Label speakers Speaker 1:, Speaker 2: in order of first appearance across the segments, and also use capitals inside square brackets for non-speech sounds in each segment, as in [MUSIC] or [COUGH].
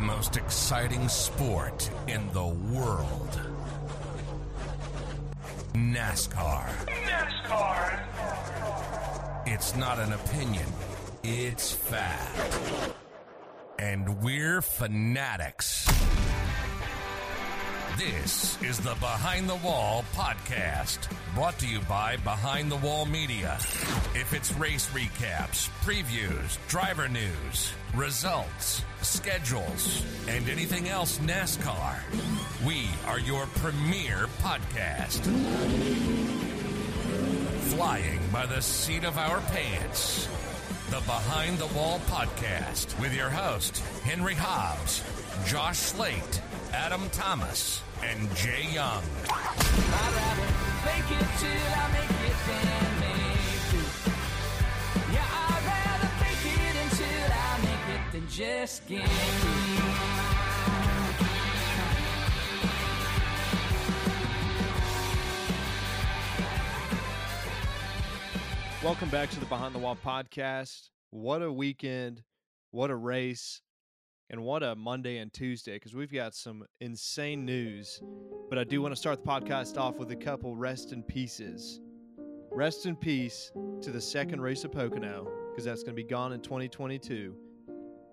Speaker 1: the most exciting sport in the world. NASCAR.
Speaker 2: NASCAR.
Speaker 1: It's not an opinion, it's fact. And we're fanatics. This is the Behind the Wall podcast, brought to you by Behind the Wall Media. If it's race recaps, previews, driver news, results, schedules, and anything else NASCAR, we are your premier podcast. Flying by the seat of our pants. The Behind the Wall podcast with your host, Henry Hobbs, Josh Slate, Adam Thomas, and Jay Young.
Speaker 3: Welcome back to the Behind the Wall podcast. What a weekend, what a race, and what a Monday and Tuesday because we've got some insane news. But I do want to start the podcast off with a couple rest in pieces. Rest in peace to the second race of Pocono because that's going to be gone in 2022.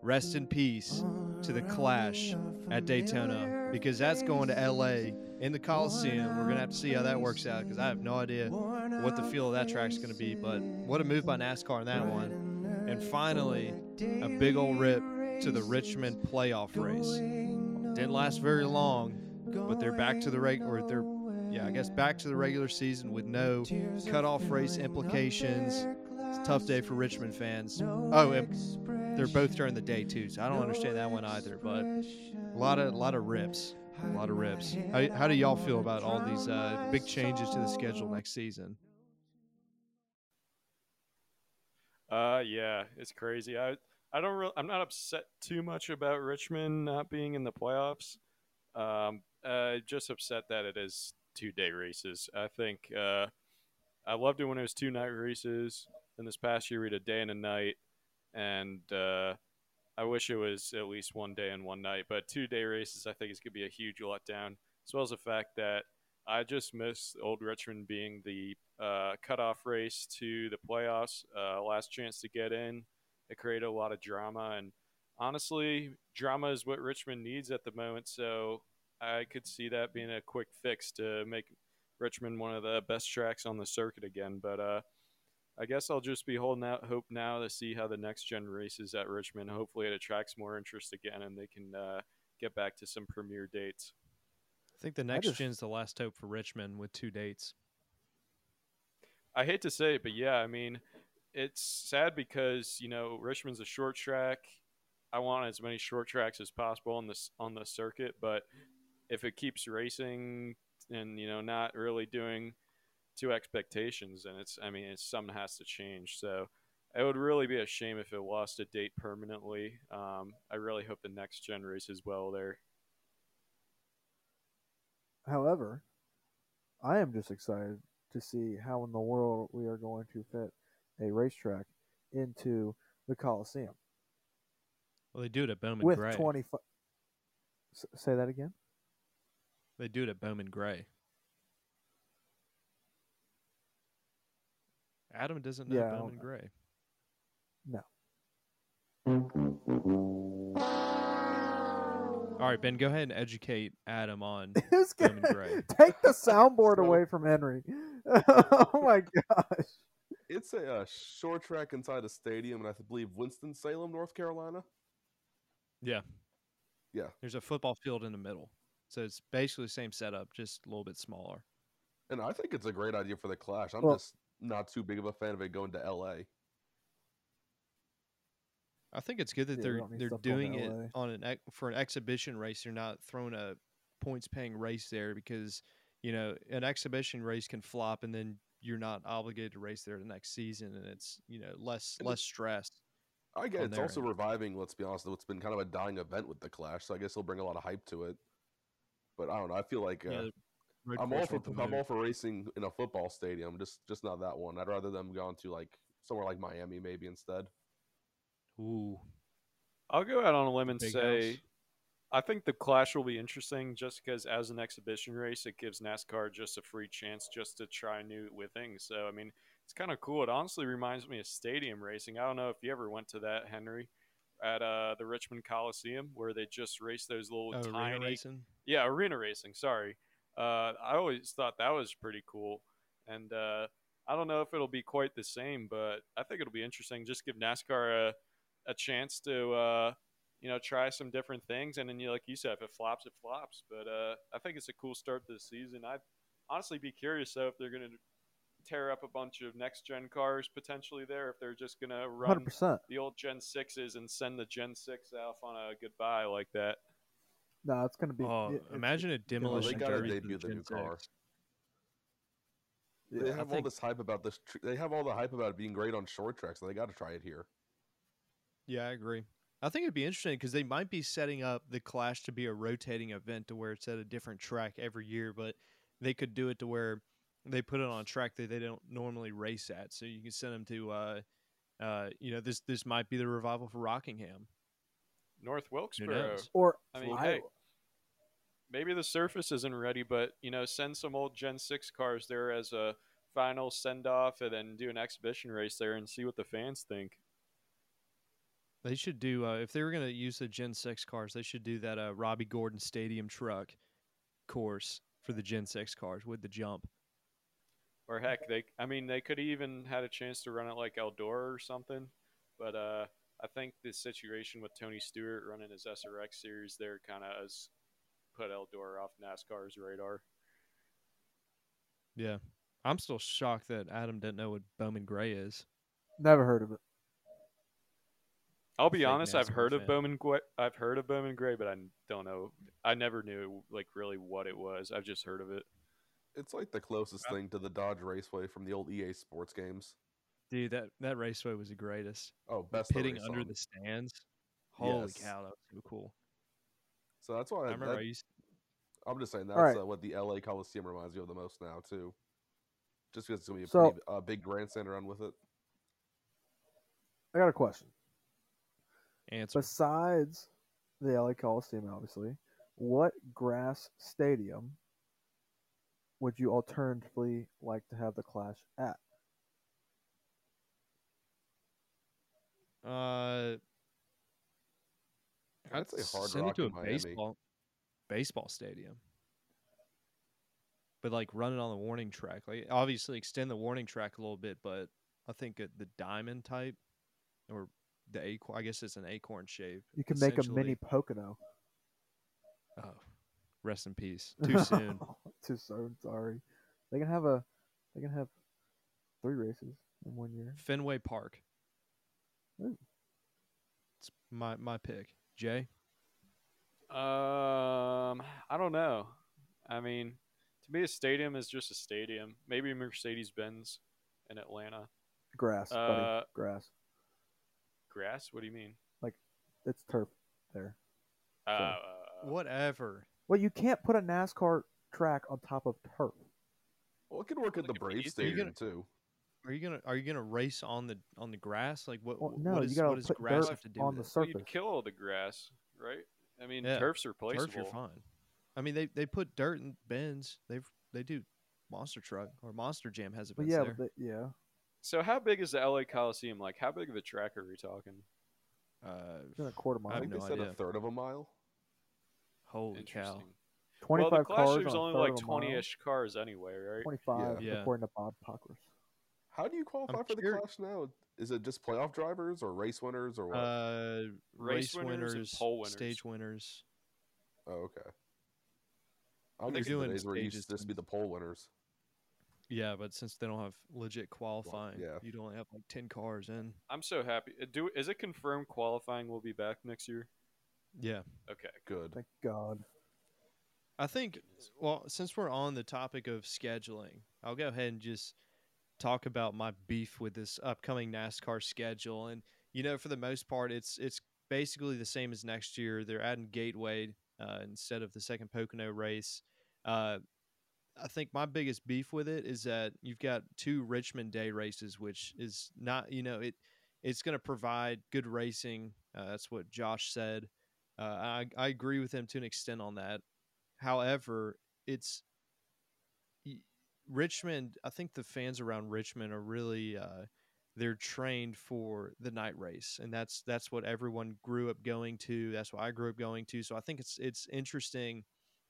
Speaker 3: Rest in peace to the Clash at Daytona because that's going to LA in the Coliseum. We're going to have to see how that works out because I have no idea what the feel of that track's going to be. But what a move by NASCAR in that one. And finally, a big old rip to the Richmond playoff race. Didn't last very long, but they're back to the regular. They're yeah, I guess back to the regular season with no cutoff race implications. It's a tough day for Richmond fans. Oh, and they're both during the day too, so I don't understand that one either. But a lot of a lot of rips, a lot of rips. How, how do y'all feel about all these uh, big changes to the schedule next season?
Speaker 4: Uh, yeah, it's crazy. I I don't really, I'm not upset too much about Richmond not being in the playoffs. Um, uh, just upset that it is two day races. I think uh, I loved it when it was two night races. And this past year we had a day and a night, and uh, I wish it was at least one day and one night. But two day races, I think, is going to be a huge letdown, as well as the fact that I just miss Old Richmond being the uh, cutoff race to the playoffs, uh, last chance to get in. It created a lot of drama, and honestly, drama is what Richmond needs at the moment. So I could see that being a quick fix to make Richmond one of the best tracks on the circuit again. But uh, I guess I'll just be holding out hope now to see how the next gen races at Richmond. Hopefully, it attracts more interest again, and they can uh, get back to some premier dates.
Speaker 3: I think the next
Speaker 5: just-
Speaker 3: gen's the last hope for Richmond with two dates.
Speaker 4: I hate to say it, but yeah, I mean, it's sad because you know Richmond's a short track. I want as many short tracks as possible on this on the circuit, but if it keeps racing and you know not really doing to expectations, and it's I mean it's something has to change. So it would really be a shame if it lost a date permanently. Um, I really hope the next gen races well there.
Speaker 5: However, I am just excited to see how in the world we are going to fit a racetrack into the Coliseum
Speaker 3: Well, they do it at Bowman
Speaker 5: with
Speaker 3: Gray.
Speaker 5: 25. S- say that again?
Speaker 3: They do it at Bowman Gray. Adam doesn't know
Speaker 5: Yeah,
Speaker 3: Bowman. Gray.
Speaker 5: No.
Speaker 3: All right, Ben, go ahead and educate Adam on [LAUGHS] Bowman Gray.
Speaker 5: Take the soundboard [LAUGHS] away from Henry. [LAUGHS] oh my gosh.
Speaker 6: It's a uh, short track inside a stadium, and I believe Winston Salem, North Carolina.
Speaker 3: Yeah.
Speaker 6: Yeah.
Speaker 3: There's a football field in the middle. So it's basically the same setup, just a little bit smaller.
Speaker 6: And I think it's a great idea for the Clash. I'm
Speaker 5: Well-
Speaker 6: just not too big of a fan of it going to L.A.
Speaker 3: I think it's good that
Speaker 5: Yeah,
Speaker 3: they're they're doing it
Speaker 5: LA.
Speaker 3: on an for an exhibition race. They're not throwing a points paying race there because you know an exhibition race can flop and then you're not obligated to race there the next season and it's you know less
Speaker 6: And
Speaker 3: less stress.
Speaker 6: I guess it's also
Speaker 3: end.
Speaker 6: reviving. Let's be honest, what's been kind of a dying event with the Clash. So I guess it'll bring a lot of hype to it. But I don't know. I feel like uh,
Speaker 3: Yeah,
Speaker 6: I'm all for I'm all for racing in a football stadium. Just just not that one. I'd rather them go to like somewhere like Miami maybe instead.
Speaker 3: Ooh,
Speaker 4: I'll go out on a limb and
Speaker 3: Big
Speaker 4: say
Speaker 3: house.
Speaker 4: I think the Clash will be interesting just because, as an exhibition race, it gives NASCAR just a free chance just to try new with things. So, I mean, it's kind of cool. It honestly reminds me of stadium racing. I don't know if you ever went to that, Henry, at uh, the Richmond Coliseum, where they just race those little
Speaker 3: Oh,
Speaker 4: tiny,
Speaker 3: arena racing.
Speaker 4: yeah, arena racing. Sorry, uh, I always thought that was pretty cool, and uh, I don't know if it'll be quite the same, but I think it'll be interesting. Just give NASCAR a a chance to uh, you know try some different things, and then you like you said, if it flops, it flops. But uh, I think it's a cool start to the season. I'd honestly be curious though if they're going to tear up a bunch of next gen cars potentially there, if they're just going to
Speaker 5: Hundred
Speaker 4: run
Speaker 5: percent.
Speaker 4: the old Gen sixes and send the Gen six off on a goodbye like that.
Speaker 5: No, it's gonna be.
Speaker 3: Oh,
Speaker 5: it-
Speaker 3: imagine a
Speaker 6: Well,
Speaker 3: demolition
Speaker 6: they gotta
Speaker 3: derby for
Speaker 6: debut the new car.
Speaker 5: yeah,
Speaker 6: they
Speaker 5: I
Speaker 6: have all
Speaker 3: think-
Speaker 6: this hype about this. Tr- they have all the hype about it being great on short tracks, so they got to try it here.
Speaker 3: Yeah, I agree. I think it'd be interesting because they might be setting up the Clash to be a rotating event to where it's at a different track every year, but they could do it to where they put it on a track that they don't normally race at. So you can send them to, uh, uh, you know, this this might be the revival for Rockingham.
Speaker 4: North Wilkesboro.
Speaker 5: Or
Speaker 4: I mean, hey, maybe the surface isn't ready, but you know, send some old Gen six cars there as a final send off, and then do an exhibition race there and see what the fans think.
Speaker 3: They should do uh, if they were going to use the Gen Six cars, they should do that uh, Robby Gordon Stadium truck course for the Gen Six cars with the jump.
Speaker 4: Or heck, they I mean, they could even had a chance to run it like Eldora or something, but uh, I think the situation with Tony Stewart running his SRX series there kind of has put Eldora off NASCAR's radar.
Speaker 3: Yeah, I'm still shocked that Adam didn't know what Bowman Gray is.
Speaker 5: never heard of it.
Speaker 4: I'll be honest, I've
Speaker 3: NASCAR
Speaker 4: heard of
Speaker 3: fan.
Speaker 4: Bowman. Gray, I've heard of Bowman Gray, but I don't know. I never knew like really what it was. I've just heard of it.
Speaker 6: It's like the closest thing to the Dodge Raceway from the old EA Sports games.
Speaker 3: Dude, that that raceway was the greatest.
Speaker 6: Oh, best to
Speaker 3: Pitting under
Speaker 6: on.
Speaker 3: the stands. Holy
Speaker 6: Yes.
Speaker 3: cow, that was so cool.
Speaker 6: So that's why
Speaker 3: I
Speaker 6: I
Speaker 3: remember I
Speaker 6: that-
Speaker 3: used
Speaker 6: I'm just saying that's
Speaker 5: Alright.
Speaker 6: uh, what the LA Coliseum reminds me of the most now too. Just because it's gonna be a
Speaker 5: So-
Speaker 6: pretty uh, big grandstand around with it.
Speaker 5: I got a question.
Speaker 3: Answer.
Speaker 5: Besides the LA Coliseum, obviously, what grass stadium would you alternatively like to have the Clash at?
Speaker 3: Uh,
Speaker 6: I'd say Hard
Speaker 3: send
Speaker 6: Rock
Speaker 3: it to a
Speaker 6: Miami.
Speaker 3: baseball baseball stadium. But like run it on the warning track. Like obviously extend the warning track a little bit, but I think at the diamond type or the acorn I guess it's an acorn shape.
Speaker 5: You can make a mini Pocono.
Speaker 3: Oh, rest in peace. [LAUGHS] Too soon.
Speaker 5: Too soon. Sorry. They can have a. They can have three races in one year.
Speaker 3: Fenway Park.
Speaker 5: Ooh.
Speaker 3: It's my my pick. Jay.
Speaker 4: Um, I don't know. I mean, to me, a stadium is just a stadium. Maybe Mercedes Benz in Atlanta.
Speaker 5: Grass,
Speaker 4: Uh,
Speaker 5: buddy. Grass.
Speaker 4: Grass? What do you mean?
Speaker 5: Like it's turf there.
Speaker 4: Uh, uh,
Speaker 3: Whatever.
Speaker 5: Well, you can't put a NASCAR track on top of turf.
Speaker 6: Well, it could work at the
Speaker 4: Look, if
Speaker 6: Brave
Speaker 4: you- you
Speaker 6: Stadium
Speaker 3: gonna-
Speaker 6: too.
Speaker 3: Are you gonna are you gonna race on the on the grass? Like what?
Speaker 5: Well, no,
Speaker 3: is,
Speaker 5: you gotta
Speaker 3: what does
Speaker 5: put
Speaker 3: grass
Speaker 5: dirt
Speaker 3: have to do
Speaker 5: on
Speaker 3: with
Speaker 5: the
Speaker 3: it?
Speaker 4: well,
Speaker 5: surface.
Speaker 4: you'd kill all the grass, right? I mean,
Speaker 3: Yeah,
Speaker 4: turf's
Speaker 3: Turf,
Speaker 4: replaceable.
Speaker 3: you're fine. I mean, they they put dirt in bins. They've they do monster truck or monster jam has
Speaker 5: But
Speaker 3: events
Speaker 5: yeah,
Speaker 3: there.
Speaker 5: but they- yeah.
Speaker 4: So, how big is the LA Coliseum? Like, how big of a track are we talking?
Speaker 3: uh,
Speaker 5: a quarter mile.
Speaker 6: I
Speaker 3: have
Speaker 6: think
Speaker 3: no
Speaker 6: they said
Speaker 3: idea.
Speaker 6: a third of a mile.
Speaker 3: holy cow!
Speaker 4: Interesting. Well,
Speaker 5: Twenty-five
Speaker 4: the Clash
Speaker 5: cars
Speaker 4: there's
Speaker 5: on
Speaker 4: only like
Speaker 5: of a mile.
Speaker 4: 20-ish cars anyway, right?
Speaker 5: Twenty-five,
Speaker 3: Yeah.
Speaker 5: according to Bob Pockrass.
Speaker 6: How do you qualify for the
Speaker 3: curi-
Speaker 6: Clash now? Is it just playoff drivers or race winners or what?
Speaker 3: Uh, race,
Speaker 4: Race winners and pole winners.
Speaker 3: stage winners.
Speaker 6: oh, okay. I'm
Speaker 3: They're
Speaker 6: used to the
Speaker 3: doing
Speaker 6: days where it used
Speaker 3: stages
Speaker 6: to just be the pole winners.
Speaker 3: Yeah, but since they don't have legit qualifying,
Speaker 6: yeah.
Speaker 3: you'd only have like ten cars in.
Speaker 4: I'm so happy. Uh, Do is it confirmed qualifying will be back next year?
Speaker 3: Yeah,
Speaker 4: Okay.
Speaker 6: Good.
Speaker 5: Thank God.
Speaker 3: I think. Well, since we're on the topic of scheduling, I'll go ahead and just talk about my beef with this upcoming NASCAR schedule. And you know, for the most part, it's it's basically the same as next year. They're adding Gateway uh, instead of the second Pocono race. Uh, I think my biggest beef with it is that you've got two Richmond Day races, which is not, you know, it it's going to provide good racing. Uh, that's what Josh said. Uh, I I agree with him to an extent on that. However, it's Richmond. I think the fans around Richmond are really uh, they're trained for the night race, and that's that's what everyone grew up going to. That's what I grew up going to. So I think it's it's interesting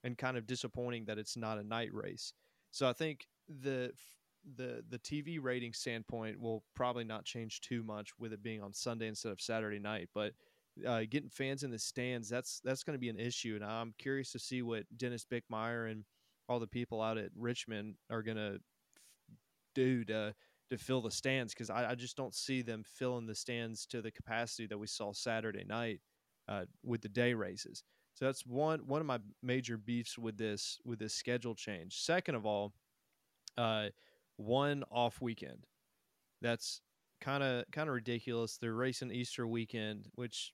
Speaker 3: and kind of disappointing that it's not a night race. So I think the the the TV rating standpoint will probably not change too much with it being on Sunday instead of Saturday night, but uh, getting fans in the stands that's that's going to be an issue, and I'm curious to see what Dennis Bickmeier and all the people out at Richmond are going to do to to fill the stands because I, I just don't see them filling the stands to the capacity that we saw Saturday night uh, with the day races. So that's one one of my major beefs with this with this schedule change. Second of all, uh, one off weekend. That's kind of kind of ridiculous. They're racing Easter weekend, which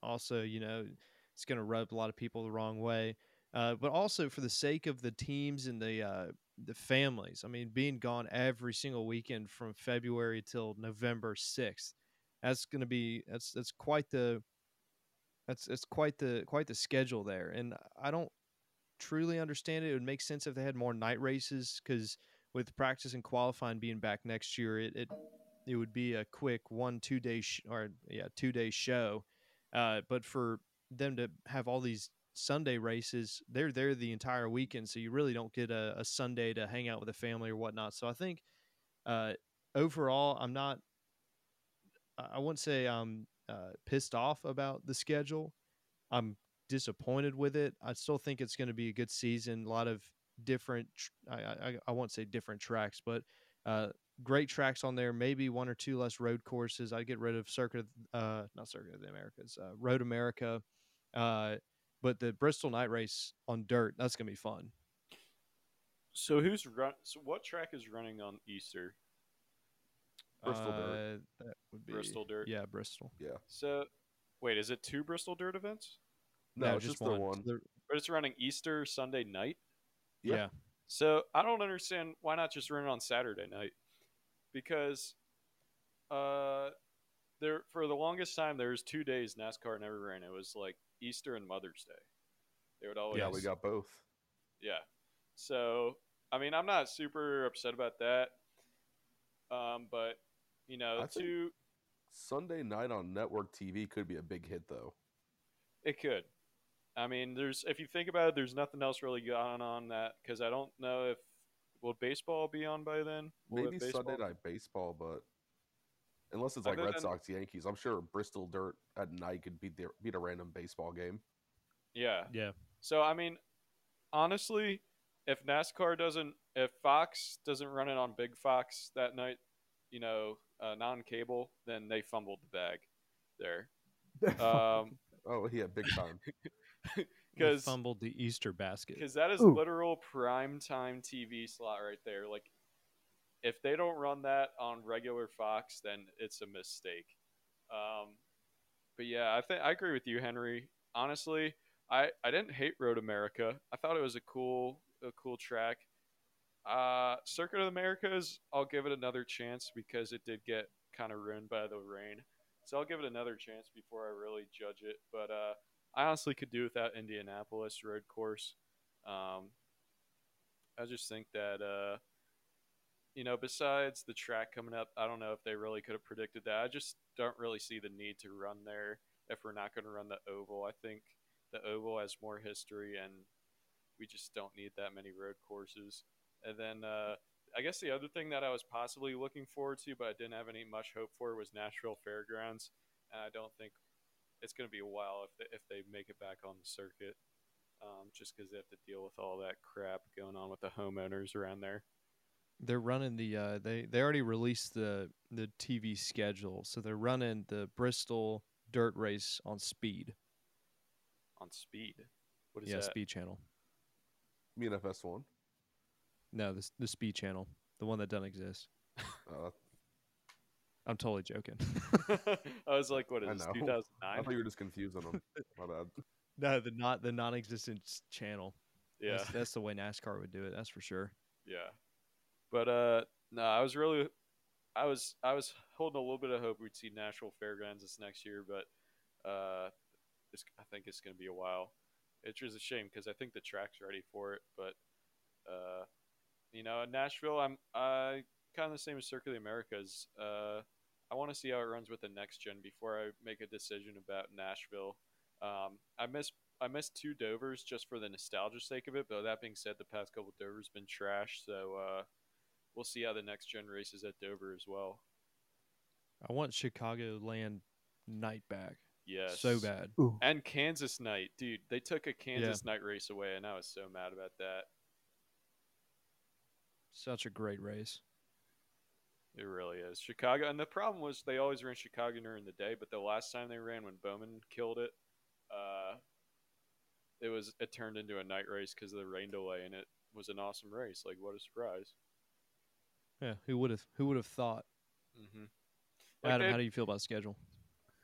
Speaker 3: also you know it's going to rub a lot of people the wrong way. Uh, but also for the sake of the teams and the uh, the families. I mean, being gone every single weekend from February till November sixth. That's going to be that's that's quite the that's that's quite the quite the schedule there, and I don't truly understand it. It would make sense if they had more night races because with practice and qualifying being back next year, it it, it would be a quick one two day sh- or yeah two day show. Uh, but for them to have all these Sunday races, they're there the entire weekend, so you really don't get a, a Sunday to hang out with a family or whatnot. So I think uh, overall, I'm not. I wouldn't say I'm uh, pissed off about the schedule. I'm disappointed with it. I still think it's going to be a good season. A lot of different, I, I, I won't say different tracks, but uh, great tracks on there. Maybe one or two less road courses. I'd get rid of Circuit, uh, not Circuit of the Americas, uh, Road America. Uh, but the Bristol Night Race on dirt, that's going to be fun.
Speaker 4: So who's run? So what track is running on Easter?
Speaker 6: Bristol Dirt.
Speaker 3: Uh, That would be
Speaker 4: Bristol Dirt.
Speaker 3: Yeah, Bristol.
Speaker 6: Yeah.
Speaker 4: So, wait, is it two Bristol Dirt events?
Speaker 6: No, it's just, the one.
Speaker 3: The-
Speaker 4: But it's running Easter Sunday night.
Speaker 6: Yeah.
Speaker 3: yeah.
Speaker 4: So I don't understand why not just run it on Saturday night, because uh, there for the longest time there was two days NASCAR never ran. It was like Easter and Mother's Day. They would always
Speaker 6: Yeah, we got both.
Speaker 4: yeah. So I mean, I'm not super upset about that, um, but you know,
Speaker 6: I think-
Speaker 4: two
Speaker 6: Sunday night on network TV could be a big hit, though.
Speaker 4: It could. I mean, there's if you think about it, there's nothing else really going on that because I don't know if will baseball be on by then. Will
Speaker 6: Maybe
Speaker 4: baseball?
Speaker 6: Sunday night baseball, but unless it's like
Speaker 4: Other
Speaker 6: Red
Speaker 4: than-
Speaker 6: Sox Yankees, I'm sure Bristol Dirt at night could beat the, beat a random baseball game.
Speaker 4: Yeah.
Speaker 3: Yeah.
Speaker 4: So I mean, honestly, if NASCAR doesn't, if Fox doesn't run it on Big Fox that night, you know, uh, non-cable, then they fumbled the bag there. [LAUGHS] Um,
Speaker 6: Oh yeah, big time. [LAUGHS]
Speaker 4: Because
Speaker 3: fumbled the Easter basket.
Speaker 4: because that is
Speaker 5: Ooh.
Speaker 4: literal prime time TV slot right there. Like, if they don't run that on regular Fox, then it's a mistake. Um, but yeah, I think I agree with you, Henry. Honestly, I I didn't hate Road America. I thought it was a cool a cool track. Uh, Circuit of Americas, I'll give it another chance because it did get kind of ruined by the rain. So I'll give it another chance before I really judge it. But uh, I honestly could do without Indianapolis road course. Um, I just think that uh, you know, besides the track coming up, I don't know if they really could have predicted that. I just don't really see the need to run there if we're not going to run the oval. I think the oval has more history, and we just don't need that many road courses. And then uh, I guess the other thing that I was possibly looking forward to, but I didn't have any much hope for, was Nashville Fairgrounds. And I don't think it's going to be a while if they, if they make it back on the circuit, um, just because they have to deal with all that crap going on with the homeowners around there.
Speaker 3: they're running the uh they they already released the the TV schedule. So they're running the Bristol dirt race on speed.
Speaker 4: On speed, what is
Speaker 3: yeah,
Speaker 4: that?
Speaker 3: speed channel.
Speaker 6: Me and FS1.
Speaker 3: No, the the speed channel. The one that doesn't exist.
Speaker 6: Uh,
Speaker 3: I'm totally joking. [LAUGHS]
Speaker 4: I was like, what is
Speaker 6: I
Speaker 4: is this,
Speaker 6: know.
Speaker 4: 2009?
Speaker 6: I thought you were just confusing them. [LAUGHS] My bad.
Speaker 3: no, the not the non existent channel.
Speaker 4: yeah,
Speaker 3: That's, that's the way NASCAR would do it, that's for sure.
Speaker 4: yeah. But uh, no, I was really, I was, I was holding a little bit of hope we'd see Nashville Fairgrounds this next year, but uh, just I think it's going to be a while. It's just a shame because I think the track's ready for it, but uh, you know, in Nashville, I'm I kind of the same as Circuit of the Americas. Uh, I want to see how it runs with the next gen before I make a decision about Nashville. Um, I miss I missed two Dovers just for the nostalgia sake of it. But that being said, the past couple Dovers been trash, so uh, we'll see how the next gen races at Dover as well.
Speaker 3: I want Chicagoland night back
Speaker 4: Yes,
Speaker 3: so bad.
Speaker 5: Ooh,
Speaker 4: And Kansas night, dude. They took a Kansas night race away, and I was so mad about that.
Speaker 3: Such a great race.
Speaker 4: It really is Chicago, and the problem was they always ran Chicago during the day, but the last time they ran when Bowman killed it, uh, it was it turned into a night race because of the rain delay, and it was an awesome race. Like what a surprise!
Speaker 3: Yeah, who would have who would have thought?
Speaker 4: Mm-hmm.
Speaker 3: Adam, how do you feel about schedule?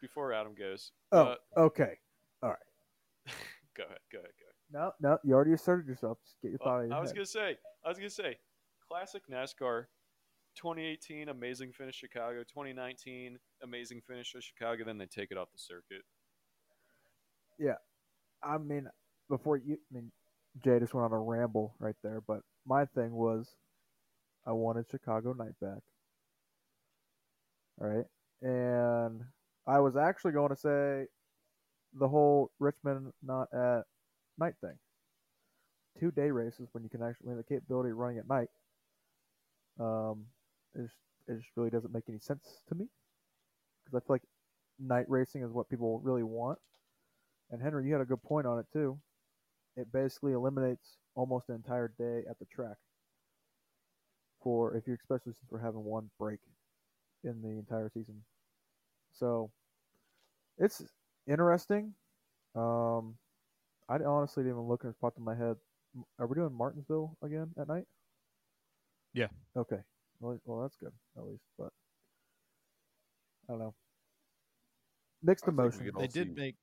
Speaker 4: before Adam goes?
Speaker 5: oh,
Speaker 4: uh,
Speaker 5: okay. All right. [LAUGHS]
Speaker 4: go ahead, go ahead, go ahead.
Speaker 5: No, no, you already asserted yourself. Just get your
Speaker 4: Well,
Speaker 5: thought your
Speaker 4: I was
Speaker 5: head.
Speaker 4: gonna say, I was gonna say, classic NASCAR, 2018 amazing finish Chicago, 2019 amazing finish at Chicago. Then they take it off the circuit.
Speaker 5: Yeah, I mean, before you, I mean, Jay just went on a ramble right there, but my thing was, I wanted Chicago night back. All right, and I was actually going to say the whole Richmond not at night thing. Two day races when you can actually the capability of running at night. Um, it just, it just really doesn't make any sense to me because I feel like night racing is what people really want. And Henry, you had a good point on it too. It basically eliminates almost an entire day at the track. For if you, especially since we're having one break in the entire season, so it's interesting. Um, I honestly didn't even look and it's popped in my head. Are we doing Martinsville again at night?
Speaker 3: Yeah.
Speaker 5: Okay. Well, well, that's good at least, but I don't know. Mixed
Speaker 6: I think
Speaker 5: emotions.
Speaker 3: They did
Speaker 6: see-
Speaker 3: make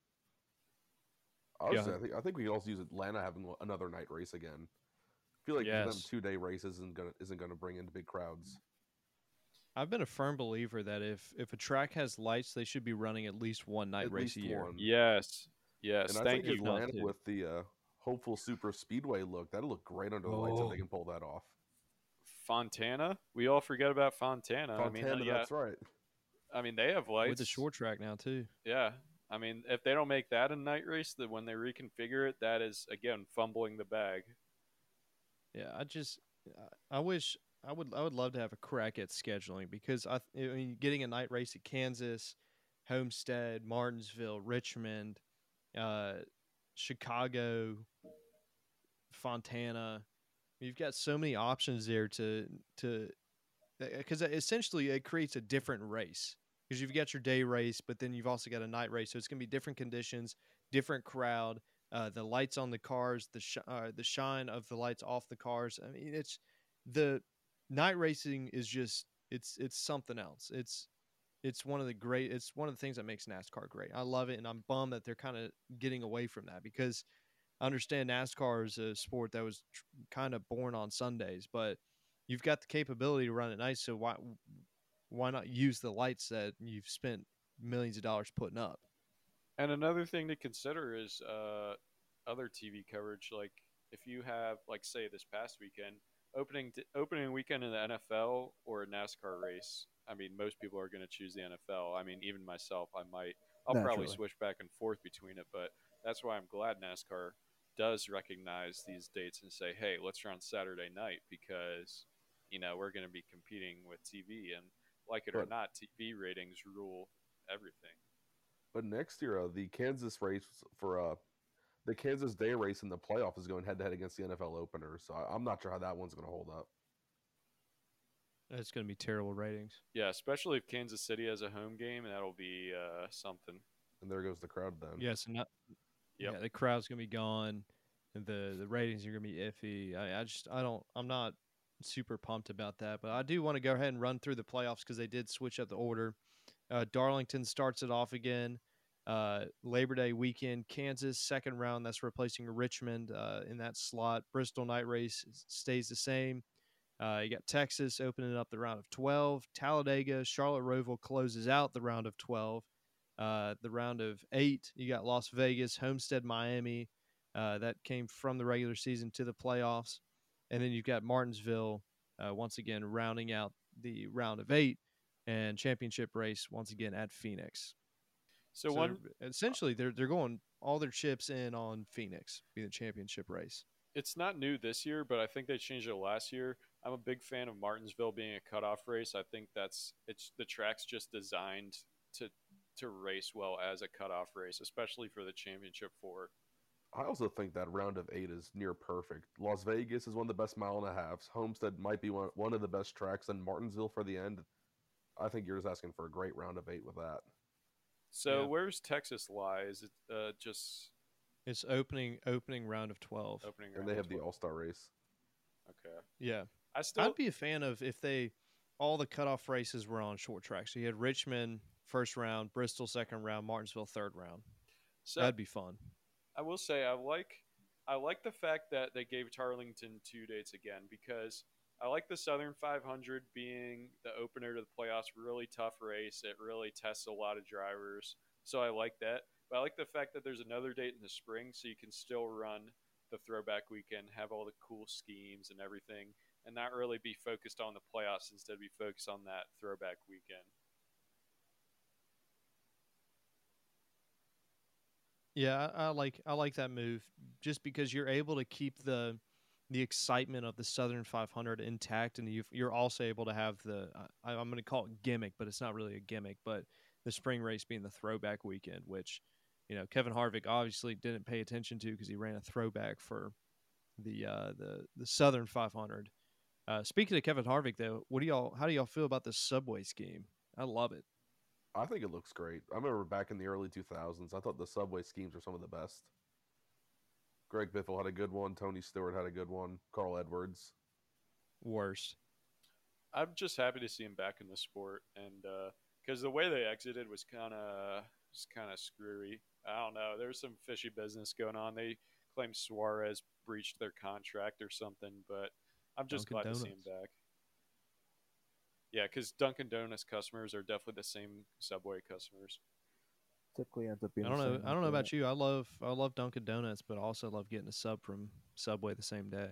Speaker 6: Honestly,
Speaker 3: Yeah.
Speaker 6: I think I think we could also use Atlanta having another night race again. I feel like them
Speaker 3: Yes.
Speaker 6: two day races isn't gonna isn't gonna bring in big crowds.
Speaker 3: I've been a firm believer that if if a track has lights, they should be running at least one night
Speaker 6: At
Speaker 3: race a year.
Speaker 6: one.
Speaker 4: Yes, yes.
Speaker 6: And I
Speaker 4: thank
Speaker 6: think
Speaker 4: you.
Speaker 6: Atlanta with the uh, hopeful super speedway look, that'll look great under the lights if
Speaker 3: Oh.
Speaker 6: they can pull that off.
Speaker 4: Fontana. We all forget about Fontana. I mean,
Speaker 6: Fontana,
Speaker 4: yeah.
Speaker 6: that's right.
Speaker 4: I mean, they have lights
Speaker 3: with the short track now too.
Speaker 4: Yeah. I mean, if they don't make that a night race, then when they reconfigure it, that is again fumbling the bag.
Speaker 3: Yeah, I just I- I wish I would I would love to have a crack at scheduling because I, I mean getting a night race at Kansas, Homestead, Martinsville, Richmond, uh, Chicago, Fontana. You've got so many options there to to because essentially it creates a different race because you've got your day race, but then you've also got a night race, so it's gonna be different conditions, different crowd, uh, the lights on the cars, the sh- uh, the shine of the lights off the cars. I mean, it's the night racing is just it's it's something else. It's it's one of the great. It's one of the things that makes NASCAR great. I love it, and I'm bummed that they're kind of getting away from that because I understand NASCAR is a sport that was tr- kind of born on Sundays, but you've got the capability to run at night. So why why not use the lights that you've spent millions of dollars putting up?
Speaker 4: And another thing to consider is uh, other TV coverage. Like if you have, like, say this past weekend, opening opening weekend in the NFL or a NASCAR race. I mean, most people are going to choose the NFL. I mean, even myself, I might. I'll probably switch back and forth between it, but that's why I'm glad NASCAR does recognize these dates and say, "Hey, let's run Saturday night because you know we're going to be competing with TV and like it or not, TV ratings rule everything."
Speaker 6: But next year, uh, the Kansas race for uh, the Kansas Day race in the playoff is going head to head against the NFL opener. So I, I'm not sure how that one's going to hold up.
Speaker 3: It's going to be terrible ratings.
Speaker 4: Yeah, especially if Kansas City has a home game, and that'll be uh, something.
Speaker 6: And there goes the crowd then.
Speaker 3: Yes, and not,
Speaker 4: Yep.
Speaker 3: yeah, the crowd's gonna be gone, and the the ratings are gonna be iffy. I, I just I don't I'm not super pumped about that, but I do want to go ahead and run through the playoffs because they did switch up the order. Uh, Darlington starts it off again. Uh, Labor Day weekend, Kansas second round. That's replacing Richmond uh, in that slot. Bristol night race stays the same. Uh, you got Texas opening up the round of 12. Talladega, Charlotte Roval closes out the round of 12. Uh, the round of eight, you got Las Vegas, Homestead, Miami. Uh, that came from the regular season to the playoffs, and then you've got Martinsville uh, once again rounding out the round of eight and championship race once again at Phoenix.
Speaker 4: So,
Speaker 3: So
Speaker 4: one,
Speaker 3: essentially, they're they're going all their chips in on Phoenix being the championship race.
Speaker 4: it's not new this year, but I think they changed it last year. I'm a big fan of Martinsville being a cutoff race. I think that's it's the track's just designed to to race well as a cutoff race, especially for the championship four.
Speaker 6: I also think that round of eight is near perfect. Las Vegas is one of the best mile and a halves. Homestead might be one, one of the best tracks, and Martinsville for the end. I think you're just asking for a great round of eight with that.
Speaker 4: So
Speaker 3: Yeah.
Speaker 4: where's Texas lie? Is it uh, just
Speaker 3: It's opening opening round of twelve.
Speaker 4: opening?
Speaker 6: And they
Speaker 4: of
Speaker 6: have the All Star race.
Speaker 4: Okay,
Speaker 3: Yeah,
Speaker 4: I still
Speaker 3: I'd be a fan of if they all the cutoff races were on short tracks. So you had Richmond first round, Bristol second round, Martinsville third round.
Speaker 4: so
Speaker 3: That'd be fun.
Speaker 4: I will say I like I like the fact that they gave Darlington two dates again because I like the Southern 500 being the opener to the playoffs. Really tough race. It really tests a lot of drivers, so I like that. But I like the fact that there's another date in the spring, so you can still run the throwback weekend, have all the cool schemes and everything, and not really be focused on the playoffs. Instead, be focused on that throwback weekend.
Speaker 3: Yeah, I, like I like that move just because you're able to keep the the excitement of the Southern 500 intact, and you you're also able to have the I, I'm going to call it gimmick, but it's not really a gimmick, but the spring race being the throwback weekend, which you know Kevin Harvick obviously didn't pay attention to because he ran a throwback for the uh, the the Southern 500. Uh, speaking of Kevin Harvick, though, what do y'all how do y'all feel about the subway scheme? I love it.
Speaker 6: I think it looks great. I remember back in the early 2000s, I thought the subway schemes were some of the best. Greg Biffle had a good one. Tony Stewart had a good one. Carl Edwards.
Speaker 3: Worst.
Speaker 4: I'm just happy to see him back in the sport, and uh, because the way they exited was kind of was kind of screwy. I don't know. There was some fishy business going on. They claimed Suarez breached their contract or something, but I'm just
Speaker 3: Dunkin'
Speaker 4: glad to see him back. Yeah, because Dunkin' Donuts customers are definitely the same Subway customers.
Speaker 5: Typically ends up being.
Speaker 3: I don't know. I don't know about you. I love I love Dunkin' Donuts, but I also love getting a sub from Subway the same day.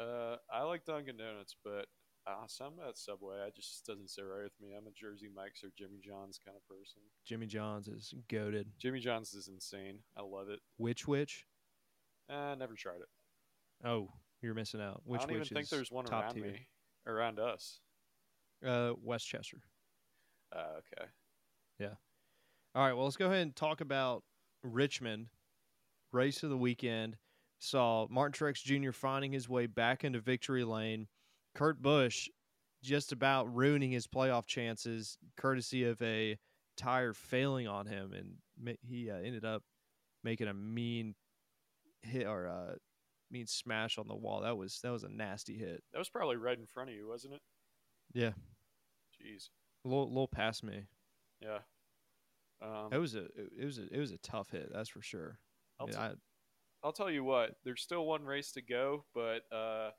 Speaker 4: Uh, I like Dunkin' Donuts, but uh, some about Subway, I just doesn't sit right with me. I'm a Jersey Mike's or Jimmy John's kind of person.
Speaker 3: Jimmy John's is goaded.
Speaker 4: Jimmy John's is insane. I love it.
Speaker 3: Which which?
Speaker 4: Uh, never tried it.
Speaker 3: Oh, you're missing out. Which
Speaker 4: I don't even
Speaker 3: which
Speaker 4: think
Speaker 3: is
Speaker 4: there's one
Speaker 3: top
Speaker 4: around
Speaker 3: tier.
Speaker 4: me, around us.
Speaker 3: Uh, Westchester.
Speaker 4: Uh, okay. Yeah.
Speaker 3: All right. Well, let's go ahead and talk about Richmond. Race of the weekend saw Martin Truex Jr. finding his way back into victory lane. Kurt Busch just about ruining his playoff chances, courtesy of a tire failing on him, and he uh, ended up making a mean hit or uh, mean smash on the wall. That was that was a nasty hit.
Speaker 4: That was probably right in front of you, wasn't it?
Speaker 3: Yeah,
Speaker 4: Jeez.
Speaker 3: a little, little past me.
Speaker 4: Yeah. Um,
Speaker 3: It was a it was a it was a tough hit. That's for sure.
Speaker 4: I'll, t-
Speaker 3: I-
Speaker 4: I'll tell you what. There's still one race to go, but uh,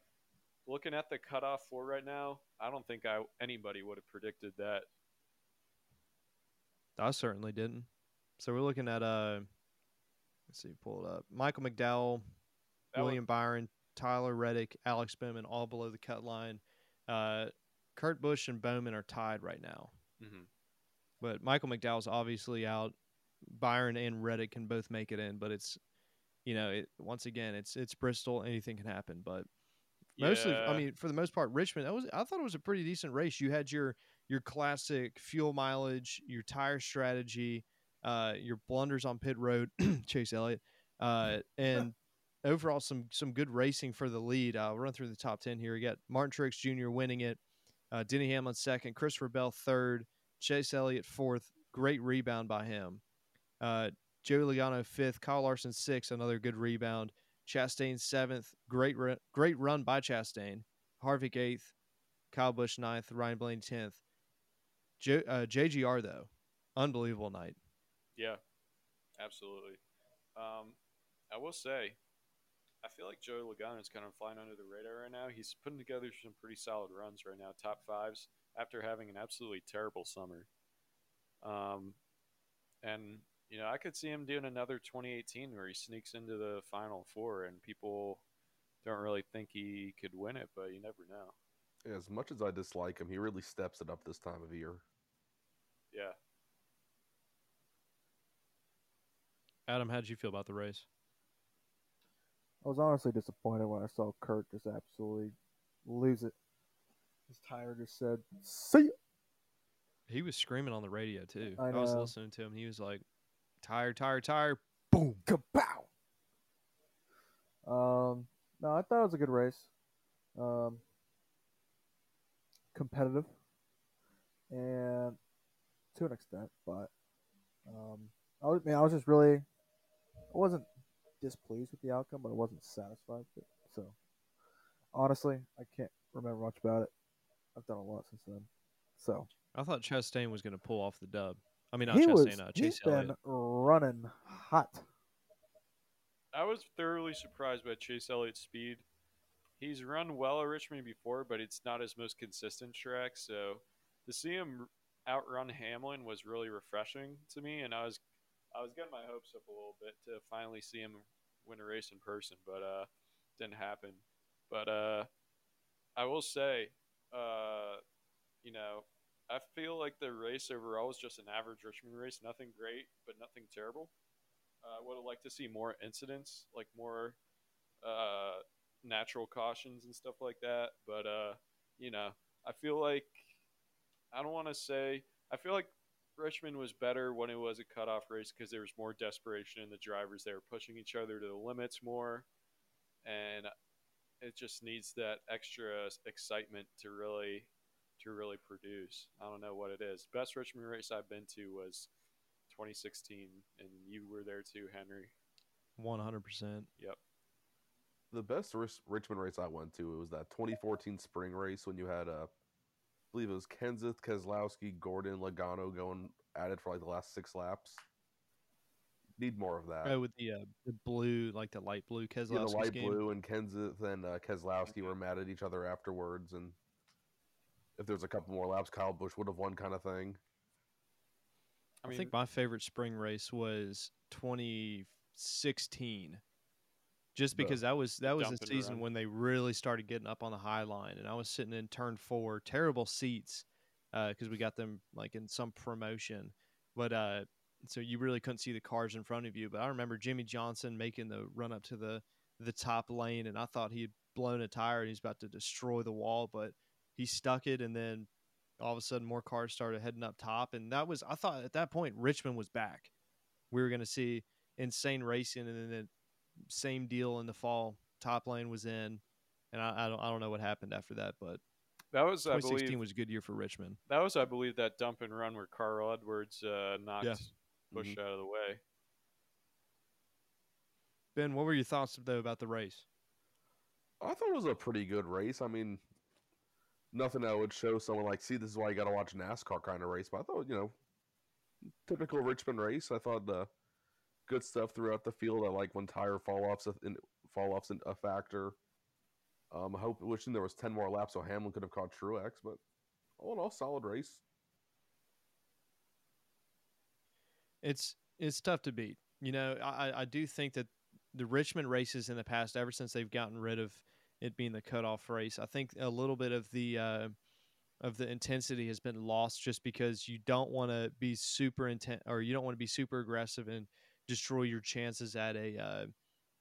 Speaker 4: looking at the cutoff for right now, I don't think I anybody would have predicted that.
Speaker 3: I certainly didn't. So we're looking at uh let's see, pull it up. Michael McDowell,
Speaker 4: That
Speaker 3: William Byron, Tyler Reddick, Alex Bowman, all below the cut line. Uh Kurt Busch and Bowman are tied right now.
Speaker 4: Mhm.
Speaker 3: But Michael McDowell's obviously out. Byron and Reddick can both make it in, but it's you know, it once again it's it's Bristol, anything can happen. But mostly I mean, for the most part, Richmond, that was I thought it was a pretty decent race. You had your your classic fuel mileage, your tire strategy, uh, your blunders on pit road, [CLEARS THROAT] Chase Elliott, uh, [LAUGHS] and overall some some good racing for the lead. I'll run through the top ten here. You got Martin Truex Jr. winning it, uh, Denny Hamlin second, Christopher Bell third, Chase Elliott fourth. Great rebound by him. Uh, Joey Logano fifth, Kyle Larson sixth, another good rebound. Chastain seventh, great ru- great run by Chastain. Harvick eighth, Kyle Busch ninth, Ryan Blaney tenth. J- uh, JGR though, unbelievable night.
Speaker 4: Yeah, absolutely. Um, I will say, I feel like Joey Logano is kind of flying under the radar right now. He's putting together some pretty solid runs right now, top fives, after having an absolutely terrible summer. Um, and you know I could see him doing another 2018 where he sneaks into the final four, and people don't really think he could win it, but you never know.
Speaker 6: Yeah, as much as I dislike him, he really steps it up this time of year.
Speaker 4: Yeah.
Speaker 3: Adam, how did you feel about the race?
Speaker 5: I was honestly disappointed when I saw Kurt just absolutely lose it. His tire just said, "See ya."
Speaker 3: He was screaming on the radio too.
Speaker 5: I
Speaker 3: was listening to him. He was like, "Tire, tire, tire, boom."
Speaker 5: Kapow! Um, no, I thought it was a good race. Um, competitive, and to an extent, but um, I was, man, I was just really, I wasn't displeased with the outcome, but I wasn't satisfied with it. So, honestly, I can't remember much about it. I've done a lot since then. So
Speaker 3: I thought Chastain was going to pull off the dub. I mean, not
Speaker 5: he
Speaker 3: Chastain,
Speaker 5: was,
Speaker 3: uh,
Speaker 5: he's
Speaker 3: Chase Elliott.
Speaker 5: been running hot.
Speaker 4: I was thoroughly surprised by Chase Elliott's speed. He's run well at Richmond before, but it's not his most consistent track. So to see him outrun Hamlin was really refreshing to me, and I was I was getting my hopes up a little bit to finally see him win a race in person, but uh, didn't happen. But uh, I will say, uh, you know, I feel like the race overall was just an average Richmond race. Nothing great, but nothing terrible. Uh, I would have liked to see more incidents, like more uh, natural cautions and stuff like that. But uh, you know, I feel like I don't want to say I feel like Richmond was better when it was a cutoff race because there was more desperation in the drivers. They were pushing each other to the limits more, and it just needs that extra excitement to really to really produce. I don't know what it is. Best Richmond race I've been to was 2016, and you were there too, Henry.
Speaker 3: One hundred percent.
Speaker 4: Yep.
Speaker 6: The best Richmond race I went to it was that 2014 spring race when you had uh, I believe it was Kenseth, Keselowski, Gordon, Logano going at it for like the last six laps. Need more of that.
Speaker 3: Oh, with the uh, the blue, like the light blue
Speaker 6: Yeah, the light
Speaker 3: game.
Speaker 6: blue and Kenseth and uh, Keselowski were mad at each other afterwards, and if there's a couple more laps, Kyle Busch would have won, kind of thing.
Speaker 3: I, think my favorite spring race was 2016. Just because that was that was the season
Speaker 4: run.
Speaker 3: when they really started getting up on the high line, and I was sitting in turn four, terrible seats, because we got them like in some promotion, but uh, so you really couldn't see the cars in front of you. But I remember Jimmie Johnson making the run up to the the top lane, and I thought he had blown a tire and he's about to destroy the wall, but he stuck it, and then all of a sudden more cars started heading up top, and that was I thought at that point Richmond was back. We were going to see insane racing, and then the same deal in the fall. Top lane was in, and I, I don't I don't know what happened after that, but
Speaker 4: that was I
Speaker 3: 2016
Speaker 4: believe
Speaker 3: was a good year for Richmond.
Speaker 4: that was I believe that dump and run where Carl Edwards uh, knocked
Speaker 3: Yeah.
Speaker 4: Busch
Speaker 6: Mhm.
Speaker 4: out of the way.
Speaker 3: Ben, what were your thoughts though about the race?
Speaker 6: I thought it was a pretty good race. I mean, nothing that would show someone like, see, this is why you got to watch NASCAR kind of race. But I thought, you know, typical Richmond race. I thought the good stuff throughout the field. I like when tire fall offs fall offs a factor. Um, I hope wishing there was ten more laps so Hamlin could have caught Truex, but all in all, solid race.
Speaker 3: It's it's tough to beat. You know, I I- I do think that the Richmond races in the past, ever since they've gotten rid of it being the cutoff race, I think a little bit of the uh, of the intensity has been lost just because you don't want to be super intent or you don't want to be super aggressive and destroy your chances at a uh,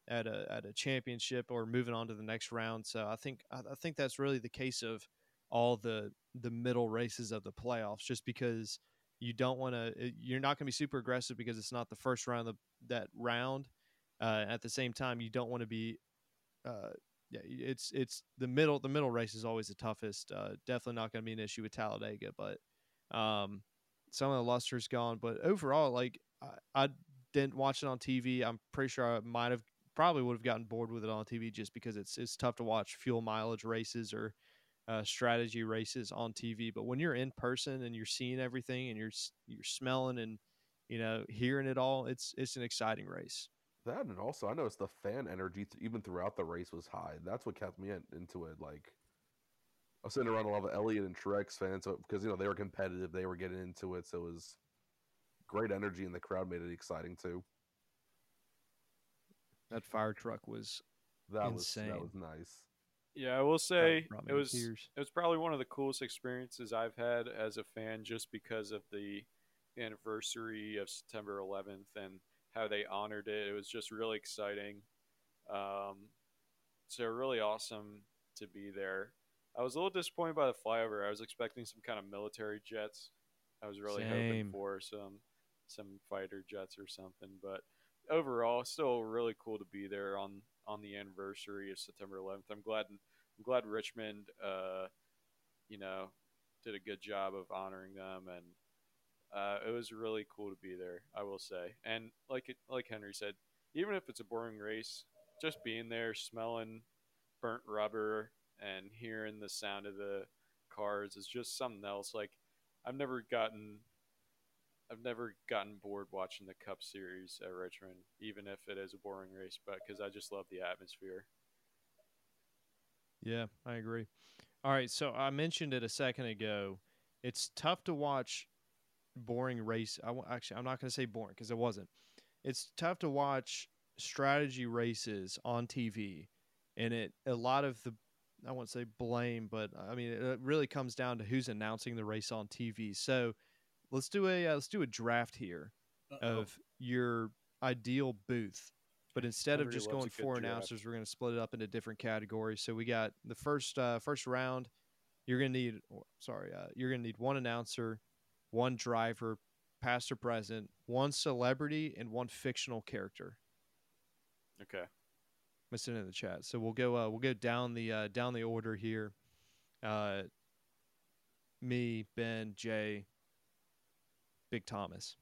Speaker 3: at a at a championship or moving on to the next round. So I think I, I think that's really the case of all the the middle races of the playoffs, just because you don't want to you're not going to be super aggressive because it's not the first round of that round. Uh, at the same time, you don't want to be uh, yeah, it's it's the middle. The middle race is always the toughest. Uh, definitely not going to be an issue with Talladega, but um, some of the luster's gone. But overall, like I, I didn't watch it on TV. I'm pretty sure I might have probably would have gotten bored with it on TV just because it's it's tough to watch fuel mileage races or uh, strategy races on TV. But when you're in person and you're seeing everything and you're you're smelling and you know hearing it all, it's it's an exciting race.
Speaker 6: That and also, I noticed the fan energy even throughout the race was high. That's what kept me in, into it. Like, I was sitting around a lot of Elliott and Truex fans so, because you know they were competitive, they were getting into it, so it was great energy in the crowd made it exciting too.
Speaker 3: That fire truck was
Speaker 6: That was that was nice.
Speaker 4: Yeah, I will say it was
Speaker 3: tears.
Speaker 4: it was probably one of the coolest experiences I've had as a fan, just because of the anniversary of September 11th and how they honored it. It was just really exciting. Um, so really awesome to be there. I was a little disappointed by the flyover. I was expecting some kind of military jets. I was really hoping for some some fighter jets or something, but overall, still really cool to be there on on the anniversary of September 11th. I'm glad I'm glad Richmond, uh, you know, did a good job of honoring them, and uh, it was really cool to be there. I will say, and like it, like Henry said, even if it's a boring race, just being there, smelling burnt rubber, and hearing the sound of the cars is just something else. Like I've never gotten. I've never gotten bored watching the Cup Series at Richmond, even if it is a boring race, but because I just love the atmosphere.
Speaker 3: Yeah, I agree. All right, so I mentioned it a second ago. It's tough to watch boring race. I actually I'm not going to say boring because it wasn't. It's tough to watch strategy races on TV, and it a lot of the I won't say blame, but I mean it really comes down to who's announcing the race on TV. So let's do a uh, let's do a draft here of your ideal booth. But instead of just going four announcers, we're going to split it up into different categories. So we got the first uh, first round. You're going to need sorry, uh, you're going to need one announcer, one driver, past or present, one celebrity, and one fictional character.
Speaker 4: Okay.
Speaker 3: Missing in the chat. So we'll go uh, we'll go down the uh, down the order here. Uh, me, Ben, Jay, Big Thomas.